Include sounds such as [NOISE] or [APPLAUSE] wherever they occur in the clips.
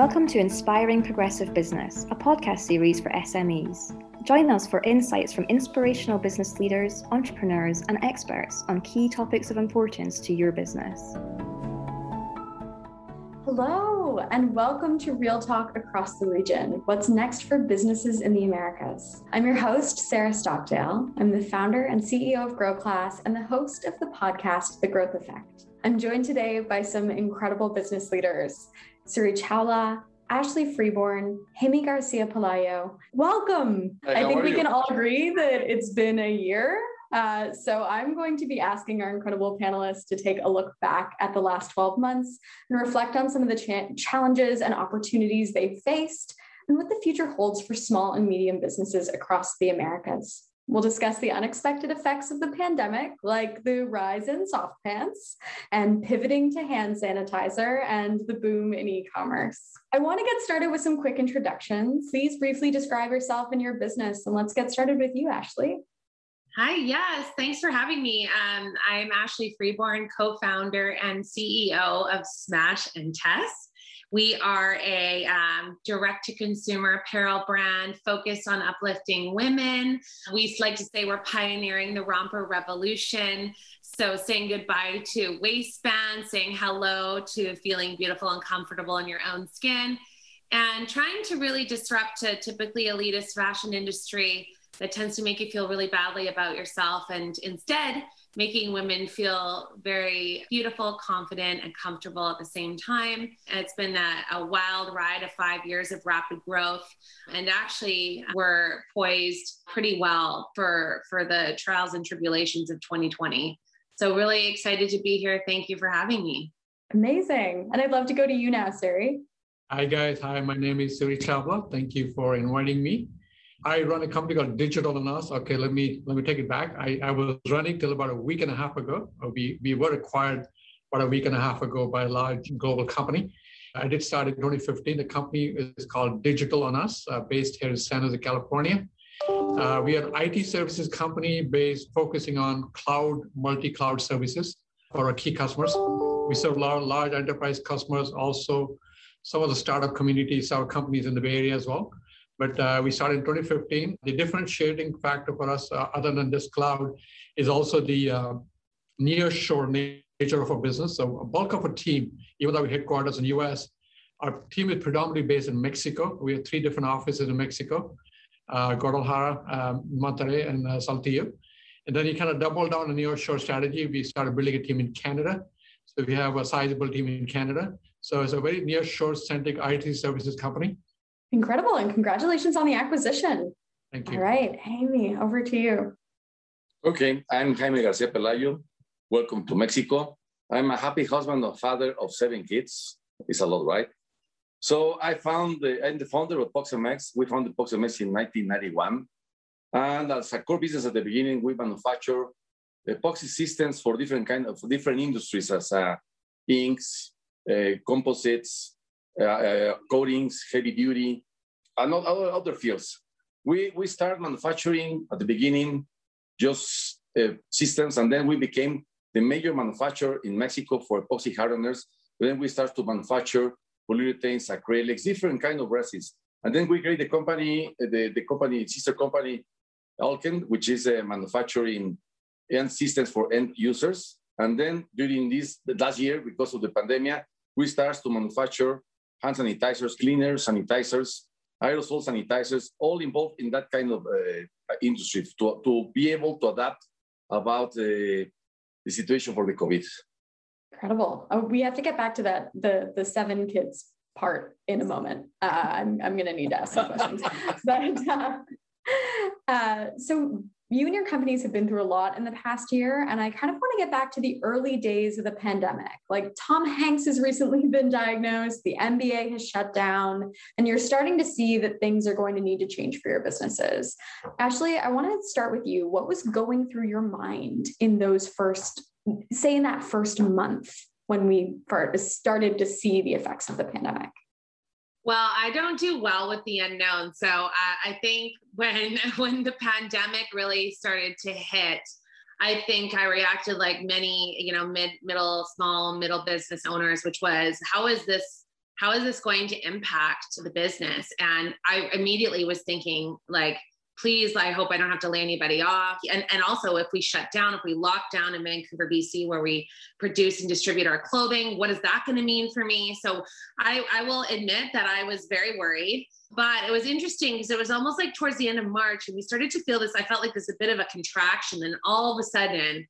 Welcome to Inspiring Progressive Business, a podcast series for SMEs. Join us for insights from inspirational business leaders, entrepreneurs, and experts on key topics of importance to your business. Hello, and welcome to Real Talk Across the Region What's Next for Businesses in the Americas. I'm your host, Sarah Stockdale. I'm the founder and CEO of Growclass and the host of the podcast, The Growth Effect. I'm joined today by some incredible business leaders Suri Chawla, Ashley Freeborn, Jaime Garcia Pelayo. Welcome. I think we you? can all agree that it's been a year. Uh, so I'm going to be asking our incredible panelists to take a look back at the last 12 months and reflect on some of the cha- challenges and opportunities they've faced and what the future holds for small and medium businesses across the Americas. We'll discuss the unexpected effects of the pandemic, like the rise in soft pants and pivoting to hand sanitizer and the boom in e commerce. I want to get started with some quick introductions. Please briefly describe yourself and your business, and let's get started with you, Ashley. Hi, yes, thanks for having me. Um, I'm Ashley Freeborn, co founder and CEO of Smash and Tess. We are a um, direct to consumer apparel brand focused on uplifting women. We like to say we're pioneering the romper revolution. So, saying goodbye to waistbands, saying hello to feeling beautiful and comfortable in your own skin, and trying to really disrupt a typically elitist fashion industry that tends to make you feel really badly about yourself and instead making women feel very beautiful, confident, and comfortable at the same time. And it's been a, a, wild ride of five years of rapid growth. And actually, we're poised pretty well for, for the trials and tribulations of 2020. So, really excited to be here. Thank you for having me. Amazing. And I'd love to go to you now, Suri. Hi, guys. Hi, my name is Suri Chawla. Thank you for inviting me. I run a company called DigitalOnUs. Okay, let me let me take it back. I, I was running till about a week and a half ago. Uh, we we were acquired about a week and a half ago by a large global company. I did start in 2015. The company is called DigitalOnUs, uh, based here in San Jose, California. Uh, we are an IT services company based focusing on cloud, multi-cloud services for our key customers. We serve large, large enterprise customers, also some of the startup communities, our companies in the Bay Area as well but uh, we started in 2015. The differentiating factor for us, uh, other than this cloud, is also the uh, near-shore nature of our business. So a bulk of our team, even though we headquarters in the US, our team is predominantly based in Mexico. We have three different offices in Mexico, uh, Guadalajara, um, Monterrey, and uh, Saltillo. And then you kind of double down on the near-shore strategy. We started building a team in Canada. So we have a sizable team in Canada. So it's a very near-shore centric IT services company. Incredible. And congratulations on the acquisition. Thank you. All right, Jaime, over to you. Okay, I'm Jaime Garcia Pelayo. Welcome to Mexico. I'm a happy husband and father of seven kids. It's a lot, right? So I found the, I'm the founder of Poxamex. We founded Poxamex in 1991. And as a core business at the beginning, we manufacture epoxy systems for different kind of different industries as uh, inks, uh, composites, Uh, uh, coatings, heavy duty, and other, other fields. We, we start manufacturing at the beginning just uh, systems, and then we became the major manufacturer in Mexico for epoxy hardeners. Then we start to manufacture polyurethanes, acrylics, different kind of resins. And then we create the company, uh, the, the company, sister company, Elken, which is a manufacturing end systems for end users. And then during this last year, because of the pandemic, we start to manufacture hand sanitizers, cleaners, sanitizers, aerosol sanitizers, all involved in that kind of uh, industry to, to be able to adapt about uh, the situation for the COVID. Incredible. Oh, we have to get back to that, the, the seven kids part in a moment. Uh, I'm, I'm going to need to ask some questions. [LAUGHS] but, uh, uh, so you and your companies have been through a lot in the past year. And I kind of want to get back to the early days of the pandemic. Like Tom Hanks has recently [LAUGHS] been diagnosed, the NBA has shut down, and you're starting to see that things are going to need to change for your businesses. Ashley, I want to start with you. What was going through your mind in those first, say, in that first month when we started to see the effects of the pandemic? Well, I don't do well with the unknown. So uh, I think when [LAUGHS] when the pandemic really started to hit, I think I reacted like many, you know, mid, middle, small, middle business owners, which was how is this how is this going to impact the business? And I immediately was thinking like please, I hope I don't have to lay anybody off. And, and also, if we shut down, if we lock down in Vancouver, BC, where we produce and distribute our clothing, what is that going to mean for me? So I, I will admit that I was very worried. But it was interesting because it was almost like towards the end of March, and we started to feel this. I felt like there's a bit of a contraction. And all of a sudden,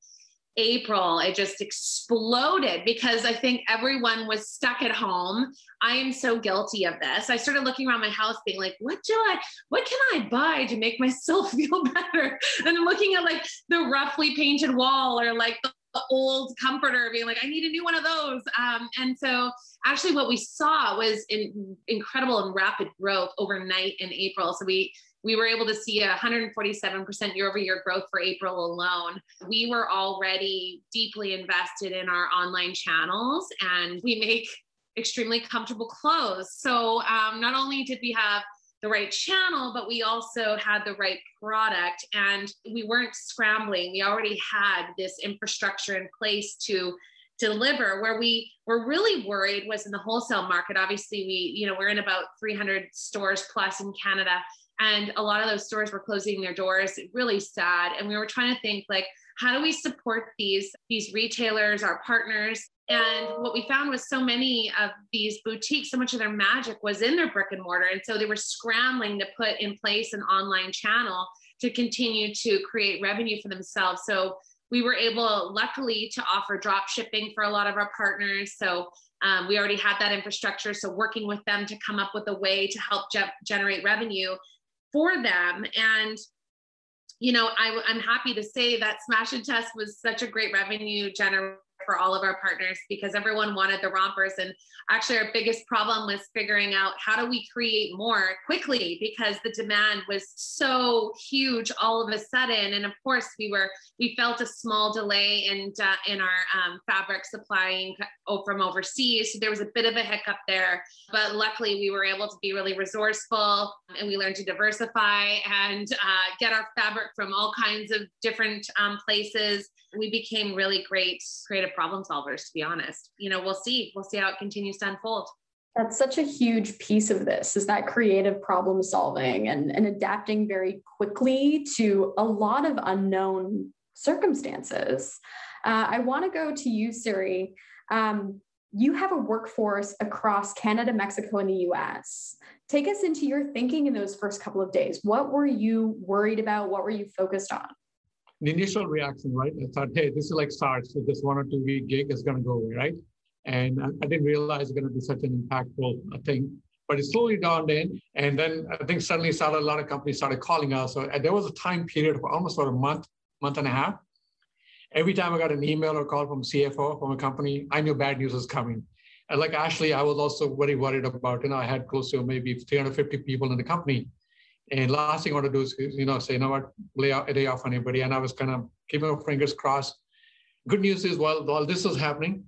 April, it just exploded because I think everyone was stuck at home. I am so guilty of this. I started looking around my house being like, what do I, what can I buy to make [LAUGHS] myself feel better? And looking at like the roughly painted wall or like the old comforter being like, I need a new one of those. Um, and so actually what we saw was in, incredible and rapid growth overnight in April. So we we were able to see a 147% year over year growth for April alone. We were already deeply invested in our online channels and we make extremely comfortable clothes. So um, not only did we have the right channel, but we also had the right product and we weren't scrambling. We already had this infrastructure in place to deliver where we were really worried was in the wholesale market obviously we you know we're in about 300 stores plus in canada and a lot of those stores were closing their doors. Really sad. And we were trying to think like how do we support these these retailers our partners? And what we found was so many of these boutiques so much of their magic was in their brick and mortar. And so they were scrambling to put in place an online channel to continue to create revenue for themselves. So we were able luckily to offer drop shipping for a lot of our partners. So um, we already had that infrastructure. So working with them to come up with a way to help ge- generate revenue for them. And, you know, I, I'm happy to say that Smash and Tess was such a great revenue generator for all of our partners because everyone wanted the rompers. And actually, our biggest problem was figuring out how do we create more quickly because the demand was so huge all of a sudden. And of course, we were we felt a small delay in uh, in our um, fabric supplying from overseas. So there was a bit of a hiccup there, but luckily we were able to be really resourceful and we learned to diversify and uh, get our fabric from all kinds of different um, places we became really great creative problem solvers to be honest. You know we'll see. We'll see how it continues to unfold. That's such a huge piece of this is that creative problem solving and, and adapting very quickly to a lot of unknown circumstances. Uh, i want to go to you Suri. Um, you have a workforce across canada mexico and the us take us into your thinking in those first couple of days. What were you worried about? What were you focused on the initial reaction, right? I thought, hey, this is like SARS, so this one or two week gig is going to go away, right? And I, I didn't realize it's going to be such an impactful uh, thing. But it slowly dawned in, and then I think suddenly started a lot of companies started calling us. So there was a time period of almost about a month, month and a half. Every time I got an email or call from CFO from a company, I knew bad news was coming. And like Ashley, I was also very worried about. You know, I had close to maybe 350 people in the company, and last thing I want to do is, you know, say, you know what, lay off, lay off anybody. And I was kind of keeping my fingers crossed. Good news is, while, while this is happening,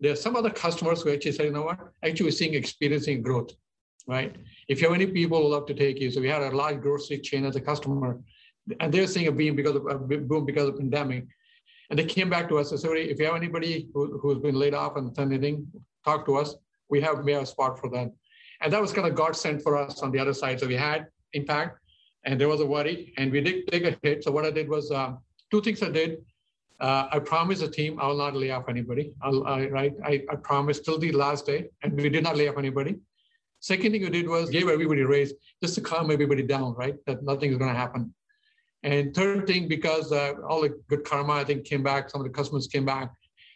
there are some other customers who actually say, you know what, actually we're seeing experiencing growth, right? If you have any people who love to take you, so we had a large grocery chain as a customer, and they're seeing a boom because of a boom because of pandemic. And they came back to us and said, if you have anybody who, who's been laid off and done anything, talk to us. We have, we have a spot for them. And that was kind of God sent for us on the other side. So we had impact, and there was a worry, and we did take a hit. So what I did was um, two things I did. Uh, I promised the team I will not lay off anybody. I'll, I, right? I, I promised till the last day, and we did not lay off anybody. Second thing we did was gave everybody a raise just to calm everybody down, right? That nothing is going to happen. And third thing, because uh, all the good karma, I think, came back, some of the customers came back.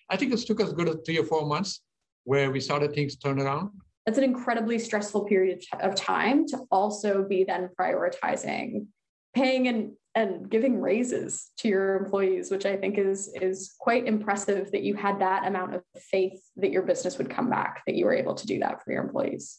I think it took us good three or four months where we started things turn around that's an incredibly stressful period of time to also be then prioritizing paying an and giving raises to your employees, which I think is is quite impressive that you had that amount of faith that your business would come back, that you were able to do that for your employees.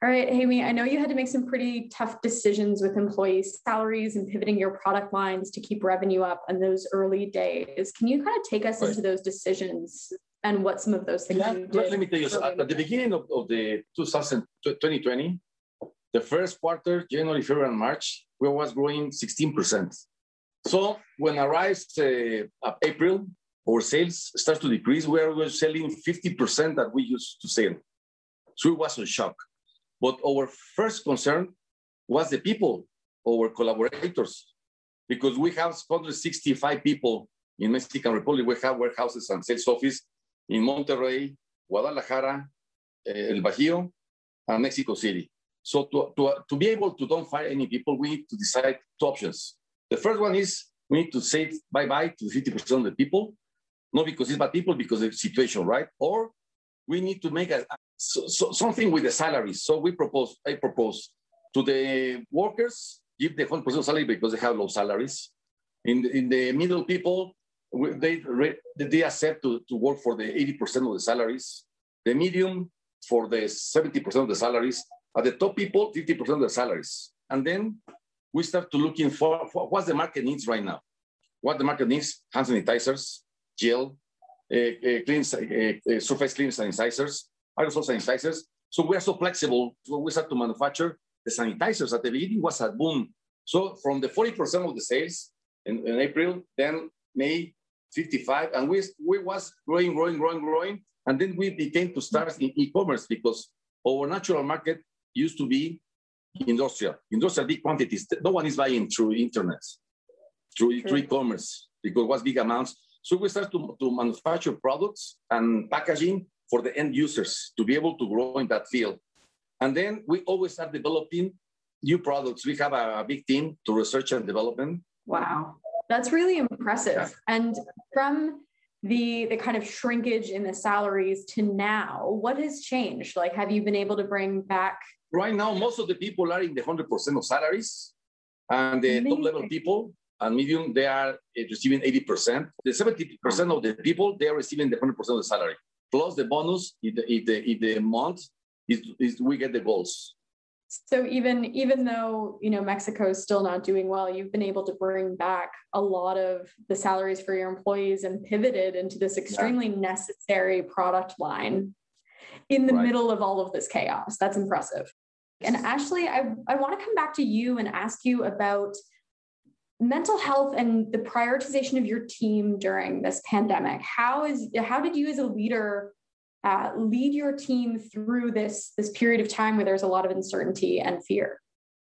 All right, Jaime, I know you had to make some pretty tough decisions with employee salaries and pivoting your product lines to keep revenue up in those early days. Can you kind of take us right. into those decisions and what some of those things yeah, Let me tell you, at the beginning of, of the 2020, the first quarter, January, February, and March, we was growing 16%. So when arrives uh, April, our sales starts to decrease. We are selling 50% that we used to sell. So it was a shock. But our first concern was the people, our collaborators, because we have 165 people in Mexican Republic. We have warehouses and sales office in Monterrey, Guadalajara, eh, El Bajío, and Mexico City. So to, to, to be able to don't fire any people, we need to decide two options. The first one is we need to say bye-bye to 50% of the people, not because it's bad people, because of the situation, right? Or we need to make a, so, so something with the salaries. So we propose, I propose to the workers, give the 100% salary because they have low salaries. In the, in the middle people, they, they accept to, to work for the 80% of the salaries. The medium for the 70% of the salaries. At the top people, 50% of the salaries. And then we start to looking for, for what the market needs right now. What the market needs, hand sanitizers, gel, uh, uh, clean, uh, surface clean sanitizers, aerosol sanitizers. So we are so flexible. So we start to manufacture the sanitizers. At the beginning was a boom. So from the 40% of the sales in, in April, then May 55, and we, we was growing, growing, growing, growing. And then we became to start in e-commerce because our natural market used to be industrial, industrial big quantities. No one is buying through internet, through, through e-commerce because it was big amounts. So we start to, to manufacture products and packaging for the end users to be able to grow in that field. And then we always start developing new products. We have a, a big team to research and development. Wow, that's really impressive. And from the the kind of shrinkage in the salaries to now, what has changed? Like, have you been able to bring back? Right now, most of the people are in the hundred percent of salaries, and the Amazing. top level people and medium they are eh, receiving eighty percent. The seventy percent of the people they are receiving the hundred percent of the salary plus the bonus in the, in the, in the month is, is we get the goals. So even even though you know Mexico is still not doing well, you've been able to bring back a lot of the salaries for your employees and pivoted into this extremely yeah. necessary product line in the right. middle of all of this chaos. That's impressive. And Ashley, I, I want to come back to you and ask you about mental health and the prioritization of your team during this pandemic how is how did you as a leader uh, lead your team through this this period of time where there's a lot of uncertainty and fear.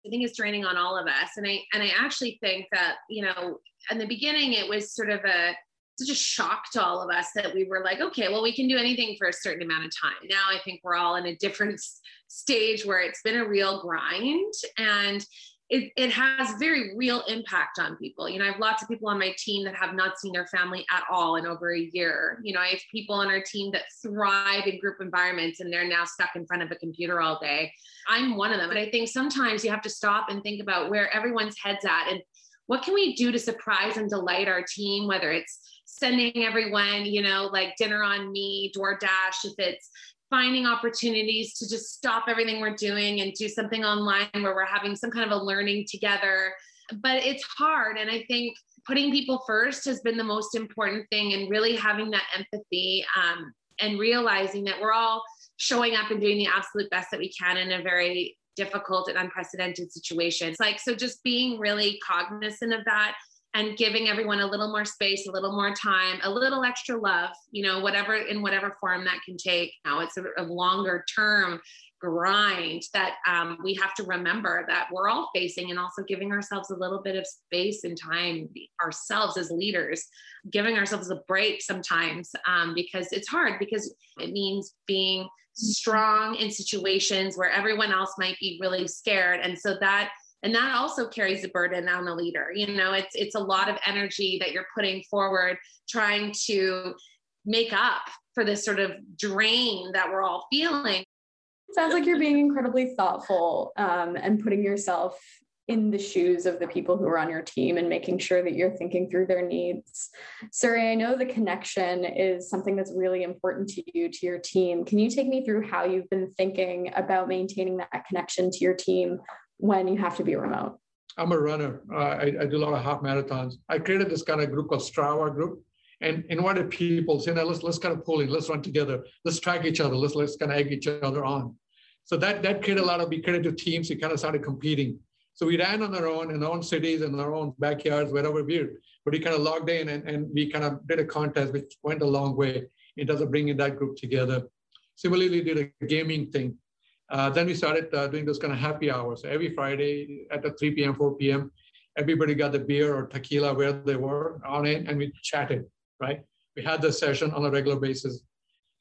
I think it's draining on all of us. And i and i actually think that you know in the beginning it was sort of a such a shock to all of us that we were like okay well we can do anything for a certain amount of time. Now i think we're all in a different [LAUGHS] stage where it's been a real grind. And it, it has very real impact on people. You know, I have lots of people on my team that have not seen their family at all in over a year. You know, I have people on our team that thrive in group environments and they're now stuck in front of a computer all day. I'm one of them. But I think sometimes you have to stop and think about where everyone's head's at and what can we do to surprise and delight our team, whether it's sending everyone, you know, like dinner on me, DoorDash, if it's finding opportunities to just stop everything we're doing and do something online where we're having some kind of a learning together. But it's hard. And I think putting people first has been the most important thing and really having that empathy um, and realizing that we're all showing up and doing the absolute best that we can in a very difficult and unprecedented situation. It's like, so just being really cognizant of that and giving everyone a little more space, a little more time, a little extra love, you know, whatever in whatever form that can take. Now it's a, a longer term grind that um, we have to remember that we're all facing and also giving ourselves a little bit of space and time ourselves as leaders giving ourselves a break sometimes um, because it's hard because it means being strong in situations where everyone else might be really scared and so that and that also carries a burden on the leader you know it's it's a lot of energy that you're putting forward trying to make up for this sort of drain that we're all feeling sounds like you're being incredibly thoughtful um, and putting yourself in the shoes of the people who are on your team and making sure that you're thinking through their needs. Suri, I know the connection is something that's really important to you, to your team. Can you take me through how you've been thinking about maintaining that connection to your team when you have to be remote? I'm a runner. I, I, do a lot of half marathons. I created this kind of group called Strava group and invited people saying, let's, let's kind of pull in, let's run together, let's track each other, let's, let's kind of egg each other on. So that, that created a lot of, we created teams, we kind of started competing. So we ran on our own in our own cities and our own backyards, wherever we were. But we kind of logged in and, and we kind of did a contest, which went a long way in terms of bringing that group together. Similarly, did a gaming thing. Uh, then we started uh, doing those kind of happy hours. every Friday at the 3 p.m., 4 p.m., everybody got the beer or tequila where they were on it, and we chatted, right? We had the session on a regular basis.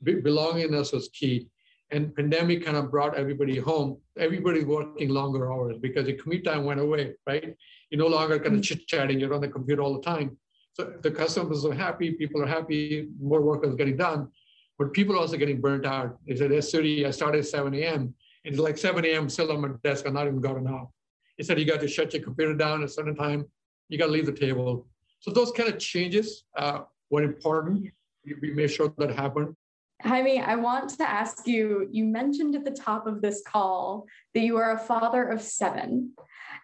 Be- belongingness was key. And pandemic kind of brought everybody home. Everybody working longer hours because the commute time went away, right? You're no longer kind of mm. chit-chatting, you're on the computer all the time. So the customers are happy, people are happy, more work is getting done. But people are also getting burnt out. They said, yes, city, I started at 7 a.m. And it's like 7 a.m. still on my desk. I'm not even gotten out. He said you got to shut your computer down at a certain time. You got to leave the table. So those kind of changes uh, were important. We made sure that happened. Jaime, I want to ask you you mentioned at the top of this call that you are a father of seven.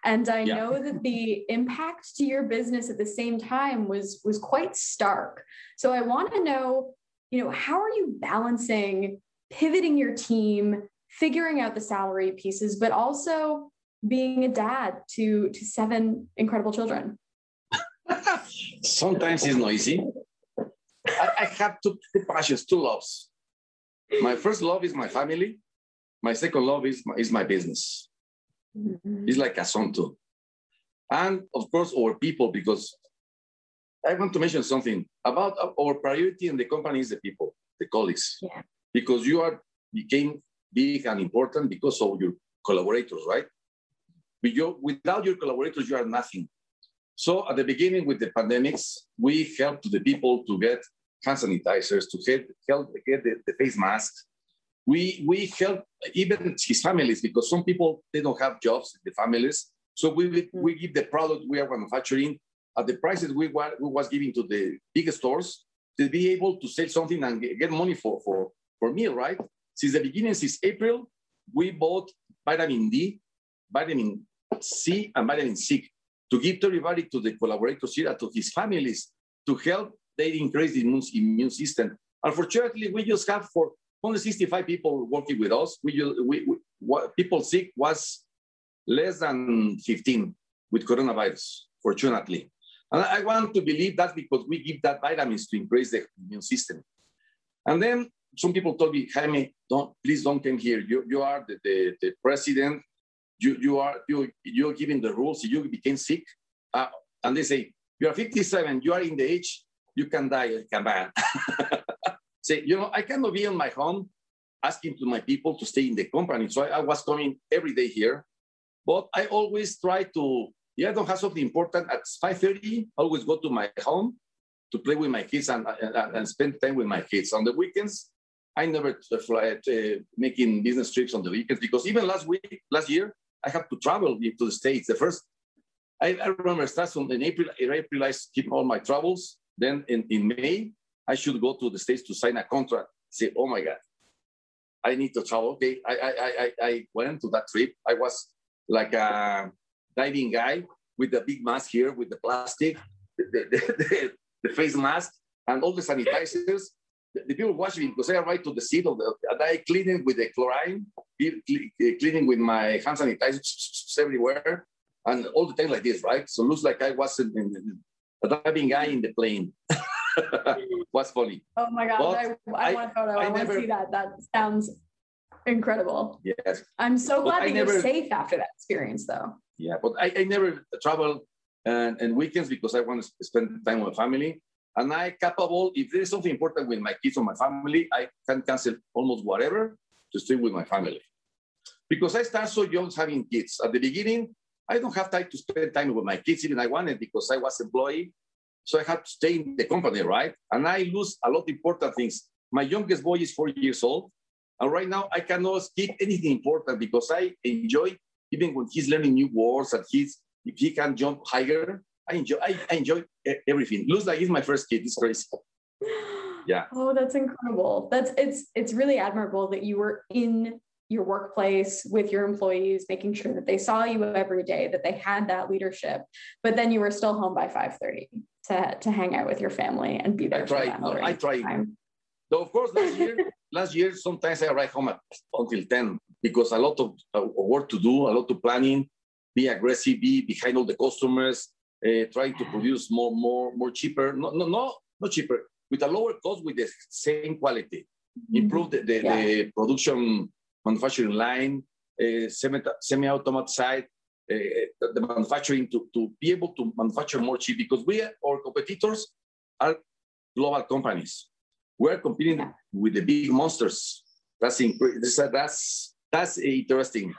And I yeah. know that the impact to your business at the same time was, was quite stark. So I want to know, you know, how are you balancing pivoting your team figuring out the salary pieces, but also being a dad to to seven incredible children? Sometimes it's noisy. I, I have two, two passions, two loves. My first love is my family. My second love is my, is my business. Mm-hmm. It's like a son too. And of course, our people, because I want to mention something about our priority in the company is the people, the colleagues. Yeah. Because you are became big and important because of your collaborators, right? Without your collaborators, you are nothing. So at the beginning with the pandemics, we helped the people to get hand sanitizers, to help, help get the, the face masks. We, we help even his families because some people, they don't have jobs, the families. So we, we mm-hmm. give the product we are manufacturing at the prices we, were, we was giving to the big stores to be able to sell something and get money for, for, for meal, right? Since the beginning, since April, we bought vitamin D, vitamin C, and vitamin C to give to everybody, to the collaborators here, to his families, to help they increase the immune, system. Unfortunately, we just have for only 65 people working with us. We, we, we what, people sick was less than 15 with coronavirus, fortunately. And I want to believe that because we give that vitamins to increase the immune system. And then some people told me, Jaime, don't please don't come here. You you are the, the, the president. You you are you you're giving the rules. You became sick, uh, and they say you are 57. You are in the age you can die. Come on. [LAUGHS] say you know I cannot be in my home asking to my people to stay in the company. So I, I was coming every day here, but I always try to. Yeah, I don't have something important at 5:30. Always go to my home to play with my kids and, and, and spend time with my kids. On the weekends, I never fly uh, making business trips on the weekends because even last week, last year, I had to travel to the States. The first, I, I remember starts in April, in April, I keep all my travels. Then in, in May, I should go to the States to sign a contract. Say, oh my God, I need to travel. Okay, I, I, I, I went to that trip. I was like a diving guy with the big mask here, with the plastic, [LAUGHS] the, the, the, the face mask, and all the sanitizers the people watching me because I arrived to the seat of the, and I cleaning with the chlorine, eh, cleaning with my hand sanitizer everywhere, and all the time like this, right? So looks like I wasn't in, driving guy in the plane. [LAUGHS] was funny. Oh my god! I, I, I, want a photo. I, I want to see that. That sounds incredible. Yes. I'm so glad that never, you're safe after that experience, though. Yeah, but I, I never travel and, and weekends because I want to spend time with family. And I capable, if there is something important with my kids or my family, I can cancel almost whatever to stay with my family. Because I start so young having kids. At the beginning, I don't have time to spend time with my kids, even I wanted because I was employee. So I had to stay in the company, right? And I lose a lot of important things. My youngest boy is four years old. And right now I cannot skip anything important because I enjoy even when he's learning new words and he's if he can jump higher, I enjoy I, I enjoy everything. Looks like he's my first kid. It's crazy. [GASPS] Yeah. Oh, that's incredible. That's it's it's really admirable that you were in your workplace with your employees, making sure that they saw you every day, that they had that leadership, but then you were still home by 5:30 to, to hang out with your family and be there. I try. No, I try. So of course, last year, [LAUGHS] last year sometimes I arrive home at, until 10 because a lot of uh, work to do, a lot of planning, be aggressive, be behind all the customers, uh, trying to produce more, more, more cheaper. No, no, no, not cheaper, with a lower cost with the same quality. Mm-hmm. Improve the, the, yeah. the production manufacturing line, uh, semi automatic side, uh, the manufacturing to, to be able to manufacture more cheap because we, our competitors are global companies. We're competing yeah. with the big monsters. That's, that's, that's interesting.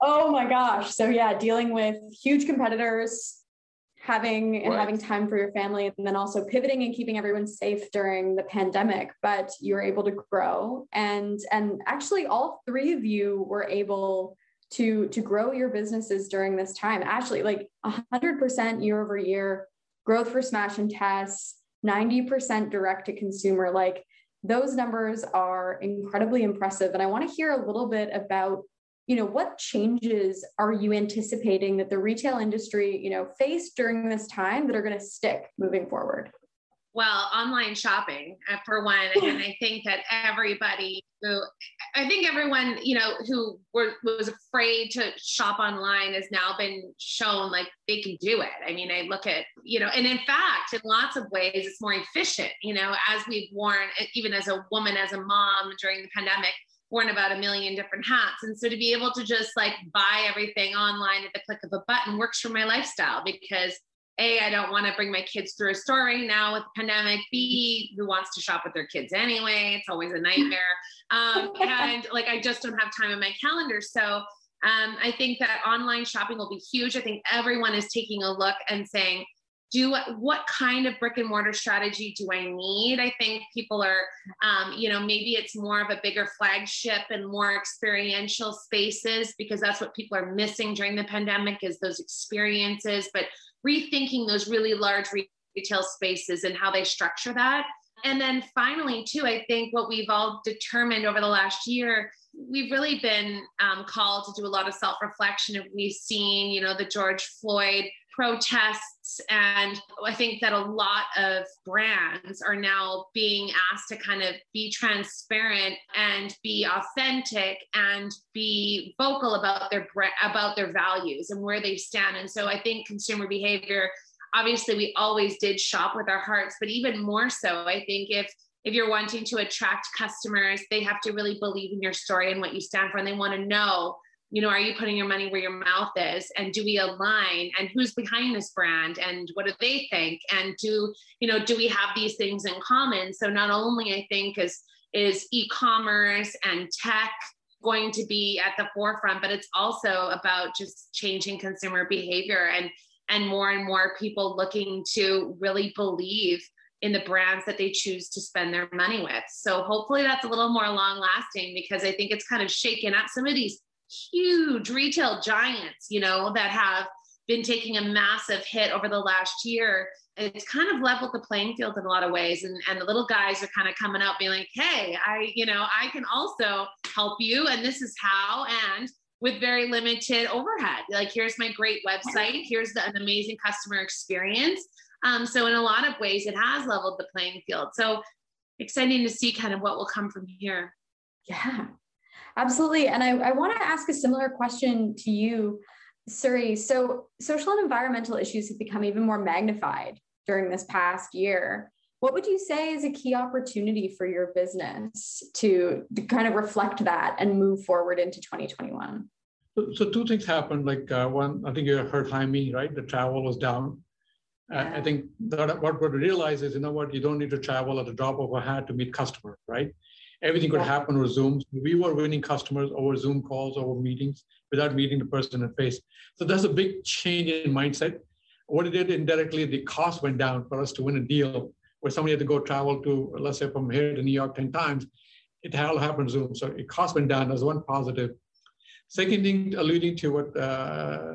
oh my gosh. So yeah, dealing with huge competitors, having and right. having time for your family and then also pivoting and keeping everyone safe during the pandemic but you were able to grow and and actually all three of you were able to to grow your businesses during this time actually like 100% year over year growth for smash and tess 90% direct to consumer like those numbers are incredibly impressive and i want to hear a little bit about you know what changes are you anticipating that the retail industry you know faced during this time that are going to stick moving forward well online shopping uh, for one [LAUGHS] and i think that everybody who i think everyone you know who were, was afraid to shop online has now been shown like they can do it i mean i look at you know and in fact in lots of ways it's more efficient you know as we've worn even as a woman as a mom during the pandemic worn about a million different hats. And so to be able to just like buy everything online at the click of a button works for my lifestyle because a, I don't want to bring my kids through a store right now with the pandemic. B, who wants to shop with their kids anyway? It's always a nightmare. [LAUGHS] Um, and like, I just don't have time in my calendar. So um, I think that online shopping will be huge. I think everyone is taking a look and saying, do what kind of brick and mortar strategy do I need? I think people are, um, you know, maybe it's more of a bigger flagship and more experiential spaces because that's what people are missing during the pandemic is those experiences. But rethinking those really large retail spaces and how they structure that. And then finally, too, I think what we've all determined over the last year we've really been um, called to do a lot of self-reflection. And we've seen, you know, the George Floyd protests. And I think that a lot of brands are now being asked to kind of be transparent and be authentic and be vocal about their about their values and where they stand. And so I think consumer behavior obviously we always did shop with our hearts but even more so i think if if you're wanting to attract customers they have to really believe in your story and what you stand for and they want to know you know, are you putting your money where your mouth is? And do we align? And who's behind this brand? And what do they think? And do, you know, do we have these things in common? So not only I think is is e-commerce and tech going to be at the forefront, but it's also about just changing consumer behavior and and more and more people looking to really believe in the brands that they choose to spend their money with. So hopefully that's a little more long lasting because I think it's kind of shaken up some of these huge retail giants, you know, that have been taking a massive hit over the last year. It's kind of leveled the playing field in a lot of ways. And, and the little guys are kind of coming up being like, hey, I, you know, I can also help you. And this is how. And with very limited overhead. Like, here's my great website. Here's the, an amazing customer experience. Um, so, in a lot of ways, it has leveled the playing field. So, exciting to see kind of what will come from here. Yeah. Absolutely. And I, I want to ask a similar question to you, Suri. So, social and environmental issues have become even more magnified during this past year. What would you say is a key opportunity for your business to, to kind of reflect that and move forward into 2021? So, so two things happened. Like uh, one, I think you heard Jaime, right? The travel was down. Yeah. I think that what we realize is, you know what, you don't need to travel at the drop of a hat to meet customer, right? Everything could happen over Zoom. We were winning customers over Zoom calls, over meetings, without meeting the person in face. So that's a big change in mindset. What it did indirectly, the cost went down for us to win a deal where somebody had to go travel to, let's say, from here to New York 10 times. It all happened Zoom. So it cost went down. That's one positive. Second thing, alluding to what uh,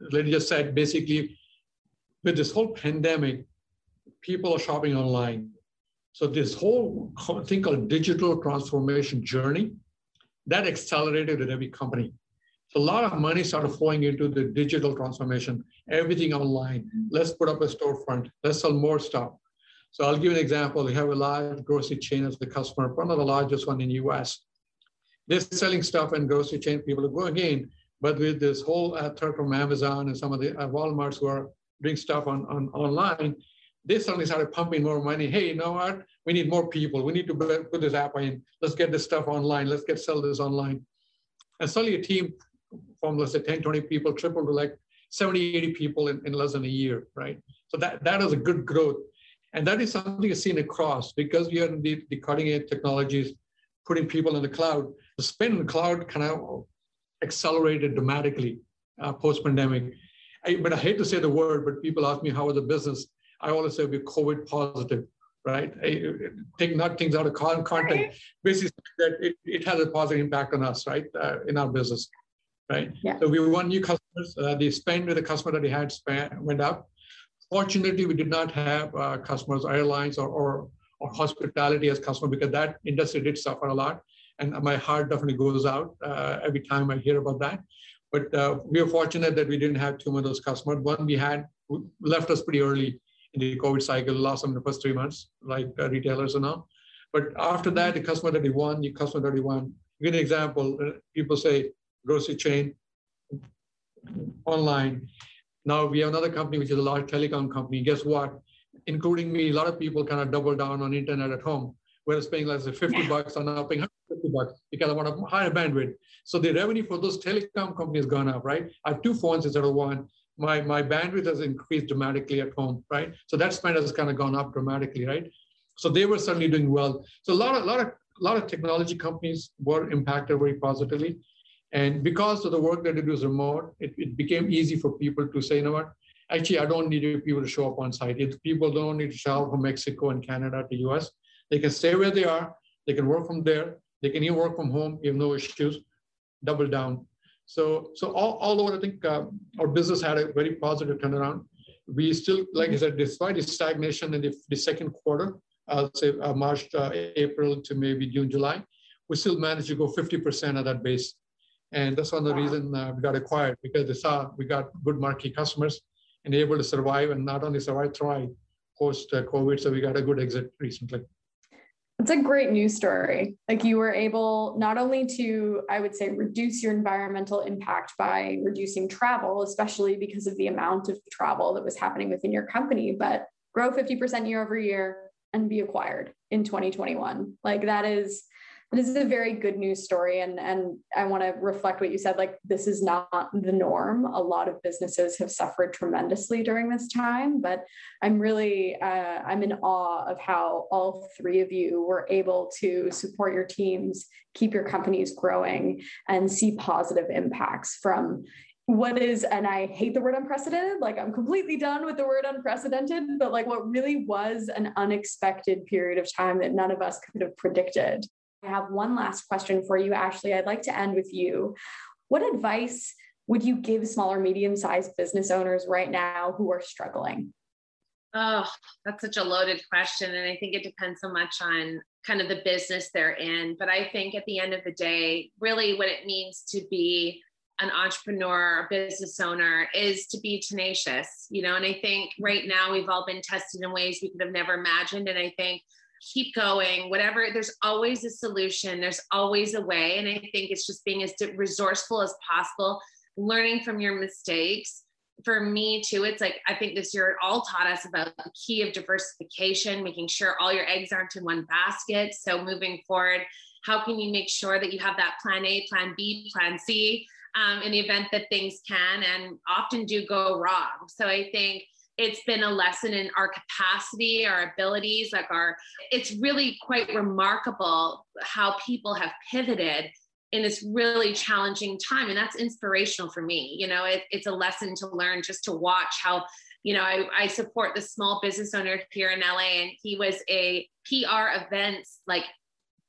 Lady just said, basically, with this whole pandemic, people are shopping online. So this whole thing called digital transformation journey, that accelerated in every company. So a lot of money started flowing into the digital transformation, everything online. Let's put up a storefront. Let's sell more stuff. So I'll give an example. We have a large grocery chain as the customer, one of the largest one in the US. They're selling stuff in grocery chain. People are going in, but with this whole uh, threat from Amazon and some of the uh, Walmarts who are doing stuff on, on online, they suddenly started pumping more money. Hey, you know what? We need more people. We need to put this app in. Let's get this stuff online. Let's get sell this online. And suddenly a team from let's say 10, 20 people tripled to like 70, 80 people in, in less than a year, right? So that, that is a good growth. And that is something you've seen across because we are in the, the cutting edge technologies, putting people in the cloud. The spend in the cloud kind of accelerated dramatically uh, post pandemic. but I hate to say the word, but people ask me how is the business. I always say we're COVID positive, right? Take not things out of context. Basically, that it, it has a positive impact on us, right, uh, in our business right? Yeah. So we won new customers. Uh, the spend with the customer that we had spent went up. Fortunately, we did not have uh, customers, airlines or, or, or hospitality as customer because that industry did suffer a lot. And my heart definitely goes out uh, every time I hear about that. But uh, we are fortunate that we didn't have too many of those customers. One we had left us pretty early the COVID cycle, lost them in the first three months, like uh, retailers and all. But after that, the customer that won, the customer that won. Give an example. Uh, people say, grocery chain online. Now we have another company, which is a large telecom company. Guess what? Including me, a lot of people kind of double down on internet at home. Whereas paying less than 50 bucks are now paying 150 bucks because I want a higher bandwidth. So the revenue for those telecom companies gone up, right? I have two phones instead of one. My, my bandwidth has increased dramatically at home, right? So that spend has kind of gone up dramatically, right? So they were certainly doing well. So a lot of, lot of, a lot of technology companies were impacted very positively. And because of the work that it was remote, it, it became easy for people to say, you know what, actually, I don't need people to show up on site. If people don't need to travel from Mexico and Canada to US. They can stay where they are. They can work from there. They can even work from home. You have no issues. Double down. So, so all, all over, I think uh, our business had a very positive turnaround. We still, like I said, despite the stagnation in the, the second quarter, I'll say uh, March, uh, April to maybe June, July, we still managed to go 50% of that base and that's one of the wow. reason uh, we got acquired because they saw we got good marquee customers and able to survive and not only survive, thrive post uh, COVID. So we got a good exit recently. It's a great news story. Like you were able not only to, I would say, reduce your environmental impact by reducing travel, especially because of the amount of travel that was happening within your company, but grow 50% year over year and be acquired in 2021. Like that is this is a very good news story and and i want to reflect what you said like this is not the norm. A lot of businesses have suffered tremendously during this time but i'm really uh, i'm in awe of how all three of you were able to support your teams keep your companies growing and see positive impacts from what is and i hate the word unprecedented like i'm completely done with the word unprecedented but like what really was an unexpected period of time that none of us could have predicted I have one last question for you, Ashley. I'd like to end with you. What advice would you give small or medium sized business owners right now who are struggling? Oh, that's such a loaded question. And I think it depends so much on kind of the business they're in. But I think at the end of the day, really what it means to be an entrepreneur, a business owner is to be tenacious, you know. And I think right now we've all been tested in ways we could have never imagined. And I think keep going, whatever, there's always a solution, there's always a way. And I think it's just being as resourceful as possible, learning from your mistakes. For me, too, it's like I think this year it all taught us about the key of diversification, making sure all your eggs aren't in one basket. So, moving forward, how can you make sure that you have that plan A, plan B, plan C um, in the event that things can and often do go wrong? So, I think it's been a lesson in our capacity, our abilities, like our, it's really quite remarkable how people have pivoted in this really challenging time. And that's inspirational for me. You know, it, it's a lesson to learn just to watch how, you know, I, I support the small business owner here in LA, and he was a PR events like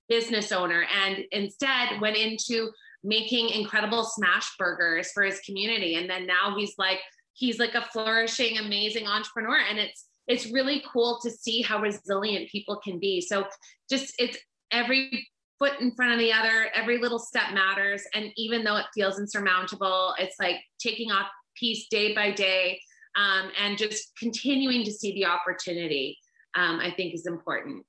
business owner and instead went into making incredible smash burgers for his community. And then now he's like, he's like a flourishing, amazing entrepreneur. And it's, it's really cool to see how resilient people can be. So just it's every foot in front of the other, every little step matters. And even though it feels insurmountable, it's like taking off piece day by day um, and just continuing to see the opportunity, um, I think is important.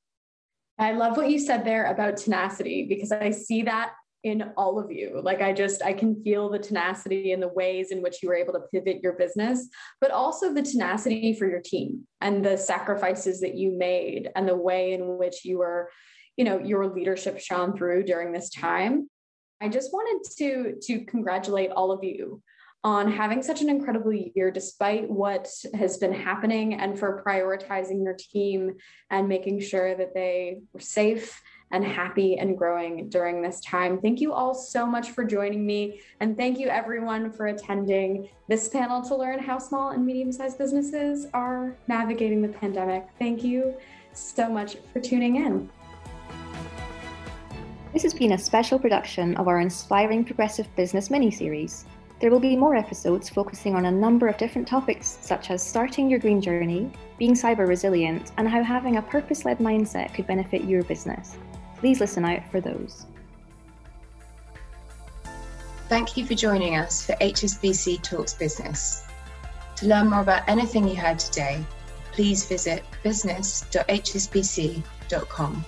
I love what you said there about tenacity because I see that in all of you. Like I just I can feel the tenacity and the ways in which you were able to pivot your business, but also the tenacity for your team and the sacrifices that you made and the way in which you were, you know, your leadership shone through during this time. I just wanted to to congratulate all of you on having such an incredible year despite what has been happening and for prioritizing your team and making sure that they were safe and happy and growing during this time. Thank you all so much for joining me. And thank you everyone for attending this panel to learn how small and medium sized businesses are navigating the pandemic. Thank you so much for tuning in. This has been a special production of our Inspiring Progressive Business mini series. There will be more episodes focusing on a number of different topics, such as starting your green journey, being cyber resilient, and how having a purpose led mindset could benefit your business. Please listen out for those. Thank you for joining us for HSBC Talks Business. To learn more about anything you heard today, please visit business.hsbc.com.